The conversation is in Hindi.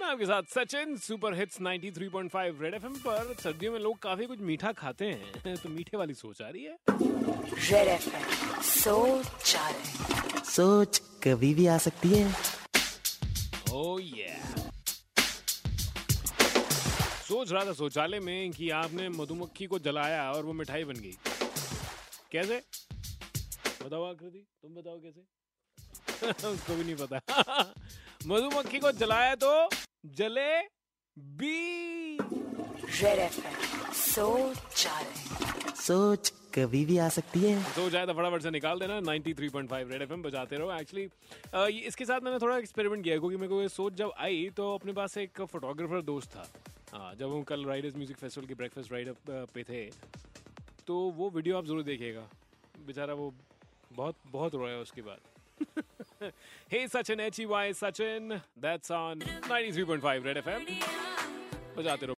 मैं आपके साथ Sachin super hits 93.5 red FM पर। सर्दियों में लोग काफ़ी कुछ मीठा खाते हैं तो मीठे वाली सोच आ रही है। रेड एफएम सोच आ रहे सोच कभी भी आ सकती है। ओह ये सोच रहा था शौचालय में कि आपने मधुमक्खी को जलाया और वो मिठाई बन गई। कैसे? बताओ आकृति तुम बताओ कैसे? उसको भी नहीं पता। मधुमक्खी को जलाया तो जले बी सोच सोच कभी भी आ सकती है। तो जाए तो फटाफट से निकाल देना 93.5 रेड एफएम बजाते रहो एक्चुअली इसके साथ मैंने थोड़ा एक्सपेरिमेंट किया क्योंकि मेरे को ये सोच जब आई तो अपने पास एक फोटोग्राफर दोस्त था। हाँ जब हम कल राइडर्स म्यूज़िक फेस्टिवल के ब्रेकफास्ट राइड पे थे तो वो वीडियो आप ज़रूर देखिएगा। बेचारा वो बहुत बहुत रोया उसके बाद। hey Sachin H Y Sachin that's on 93.5 red FM बजाते रहो